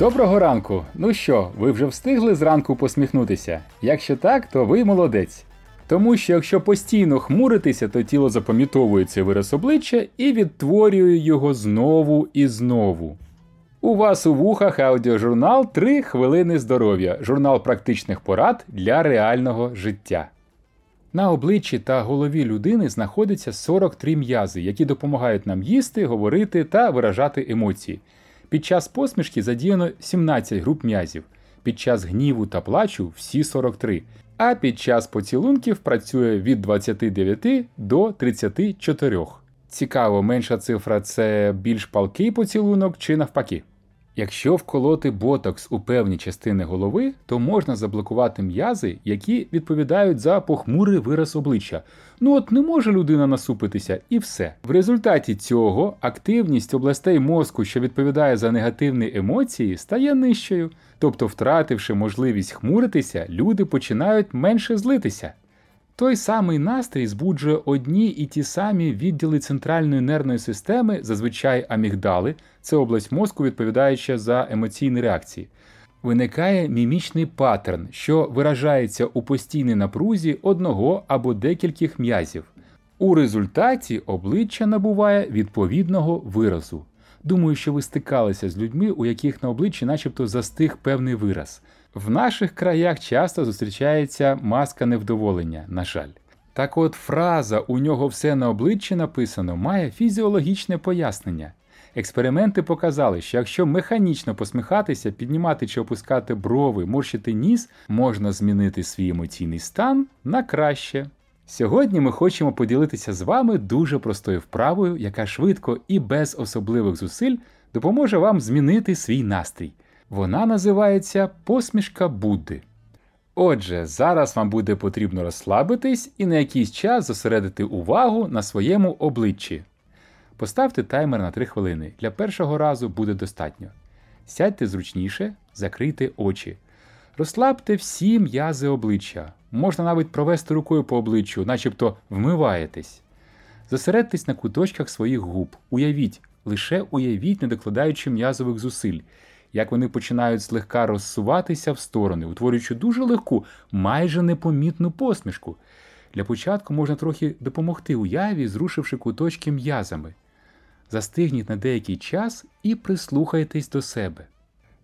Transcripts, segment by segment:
Доброго ранку! Ну що, ви вже встигли зранку посміхнутися? Якщо так, то ви молодець. Тому що якщо постійно хмуритися, то тіло запам'ятовує цей вираз обличчя і відтворює його знову і знову. У вас у вухах аудіожурнал «3 хвилини здоров'я, журнал практичних порад для реального життя. На обличчі та голові людини знаходиться 43 м'язи, які допомагають нам їсти, говорити та виражати емоції. Під час посмішки задіяно 17 груп м'язів, під час гніву та плачу всі 43, а під час поцілунків працює від 29 до 34. Цікаво, менша цифра це більш палкий поцілунок чи навпаки. Якщо вколоти ботокс у певні частини голови, то можна заблокувати м'язи, які відповідають за похмурий вираз обличчя. Ну от не може людина насупитися, і все. В результаті цього активність областей мозку, що відповідає за негативні емоції, стає нижчою. Тобто, втративши можливість хмуритися, люди починають менше злитися. Той самий настрій збуджує одні і ті самі відділи центральної нервної системи, зазвичай амігдали, це область мозку, відповідаюча за емоційні реакції. Виникає мімічний паттерн, що виражається у постійній напрузі одного або декількох м'язів. У результаті обличчя набуває відповідного виразу. Думаю, що ви стикалися з людьми, у яких на обличчі начебто застиг певний вираз. В наших краях часто зустрічається маска невдоволення, на жаль. Так от фраза у нього все на обличчі написано має фізіологічне пояснення. Експерименти показали, що якщо механічно посміхатися, піднімати чи опускати брови, морщити ніс, можна змінити свій емоційний стан на краще. Сьогодні ми хочемо поділитися з вами дуже простою вправою, яка швидко і без особливих зусиль допоможе вам змінити свій настрій. Вона називається посмішка Будди. Отже, зараз вам буде потрібно розслабитись і на якийсь час зосередити увагу на своєму обличчі. Поставте таймер на 3 хвилини. Для першого разу буде достатньо. Сядьте зручніше, закрийте очі. Розслабте всі м'язи обличчя. Можна навіть провести рукою по обличчю, начебто вмиваєтесь. Зосередьтесь на куточках своїх губ. Уявіть, лише уявіть, не докладаючи м'язових зусиль, як вони починають злегка розсуватися в сторони, утворюючи дуже легку, майже непомітну посмішку. Для початку можна трохи допомогти уяві, зрушивши куточки м'язами. Застигніть на деякий час і прислухайтесь до себе.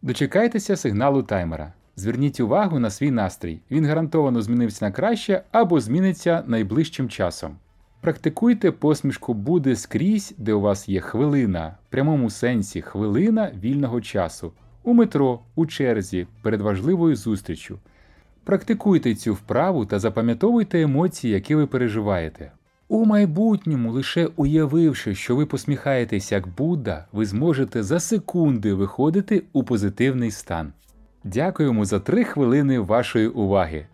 Дочекайтеся сигналу таймера. Зверніть увагу на свій настрій. Він гарантовано змінився на краще або зміниться найближчим часом. Практикуйте посмішку буде скрізь, де у вас є хвилина, в прямому сенсі хвилина вільного часу, у метро, у черзі, перед важливою зустрічю. Практикуйте цю вправу та запам'ятовуйте емоції, які ви переживаєте. У майбутньому, лише уявивши, що ви посміхаєтесь як Будда, ви зможете за секунди виходити у позитивний стан. Дякуємо за 3 хвилини вашої уваги.